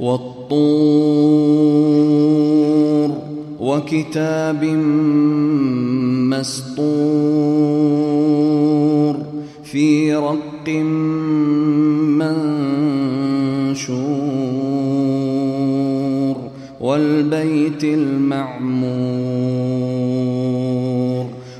والطور وكتاب مسطور في رق منشور والبيت المعمور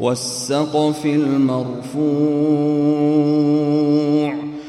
والسقف المرفوع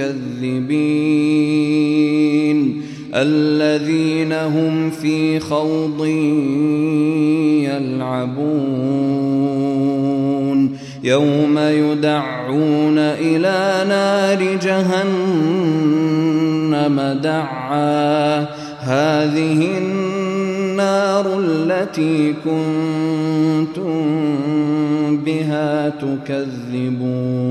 للمكذبين الذين هم في خوض يلعبون يوم يدعون إلى نار جهنم دعا هذه النار التي كنتم بها تكذبون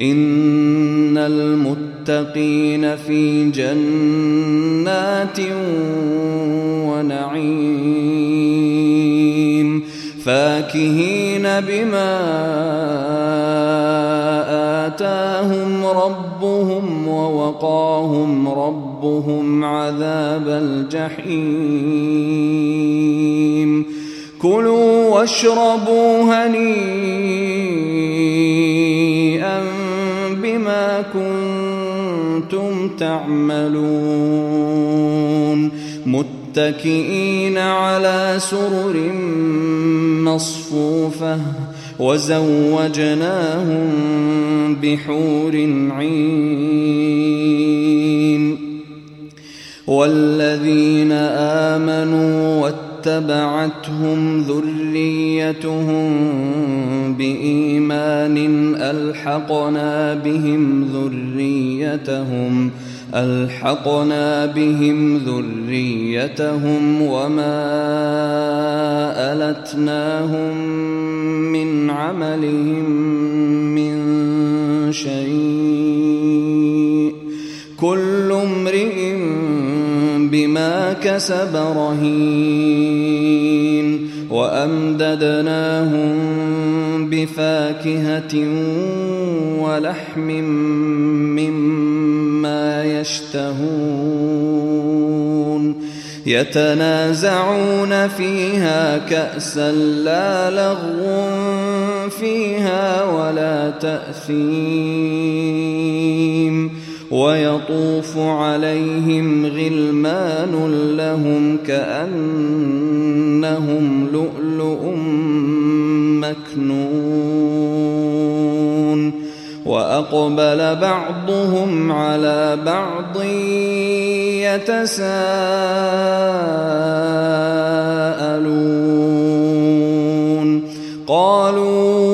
إن المتقين في جنات ونعيم فاكهين بما آتاهم ربهم ووقاهم ربهم عذاب الجحيم كلوا واشربوا هنيئا كنتم تعملون متكئين على سرر مصفوفة وزوجناهم بحور عين والذين آمنوا واتبعتهم ذريتهم بإيمان ألحقنا بهم ذريتهم ألحقنا بهم ذريتهم وما ألتناهم من عملهم من شيء كسب رهين وأمددناهم بفاكهة ولحم مما يشتهون يتنازعون فيها كأسا لا لغو فيها ولا تأثيم ويطوف عليهم غلمان لهم كأنهم لؤلؤ مكنون. وأقبل بعضهم على بعض يتساءلون. قالوا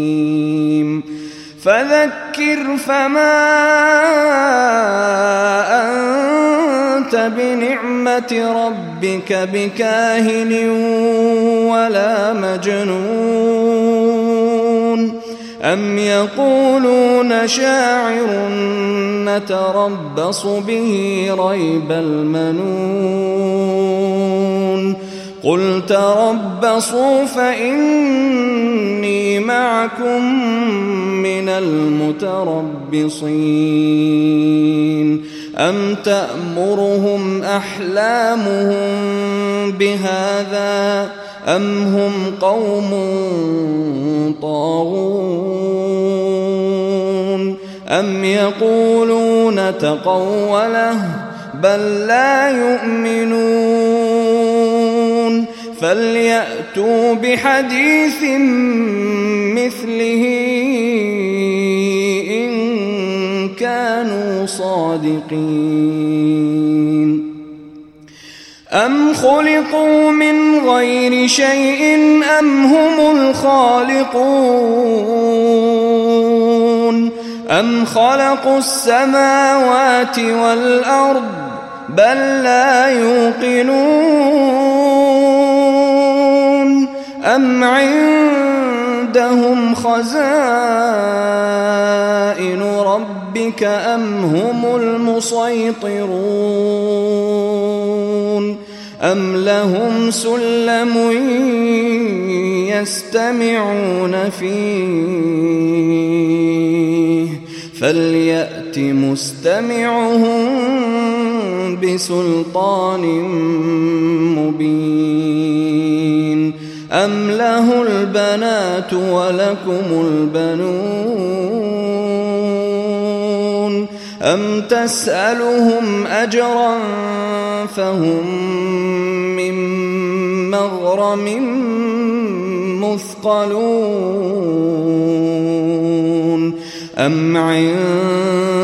فذكر فما أنت بنعمة ربك بكاهن ولا مجنون أم يقولون شاعر نتربص به ريب المنون قل تربصوا فإني معكم من المتربصين. أم تأمرهم أحلامهم بهذا أم هم قوم طاغون؟ أم يقولون تقوله بل لا يؤمنون؟ فليأتوا بحديث مثله إن كانوا صادقين. أم خلقوا من غير شيء أم هم الخالقون؟ أم خلقوا السماوات والأرض بل لا يوقنون؟ أم عندهم خزائن ربك أم هم المسيطرون أم لهم سلم يستمعون فيه فليأت مستمعهم بسلطان مبين أم له البنات ولكم البنون أم تسألهم أجرا فهم من مغرم مثقلون أم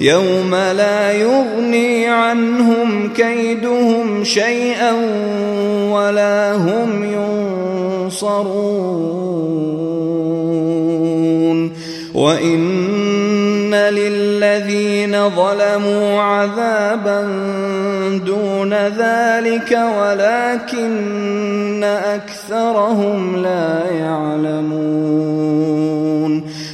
يوم لا يغني عنهم كيدهم شيئا ولا هم ينصرون. وإن للذين ظلموا عذابا دون ذلك ولكن أكثرهم لا يعلمون.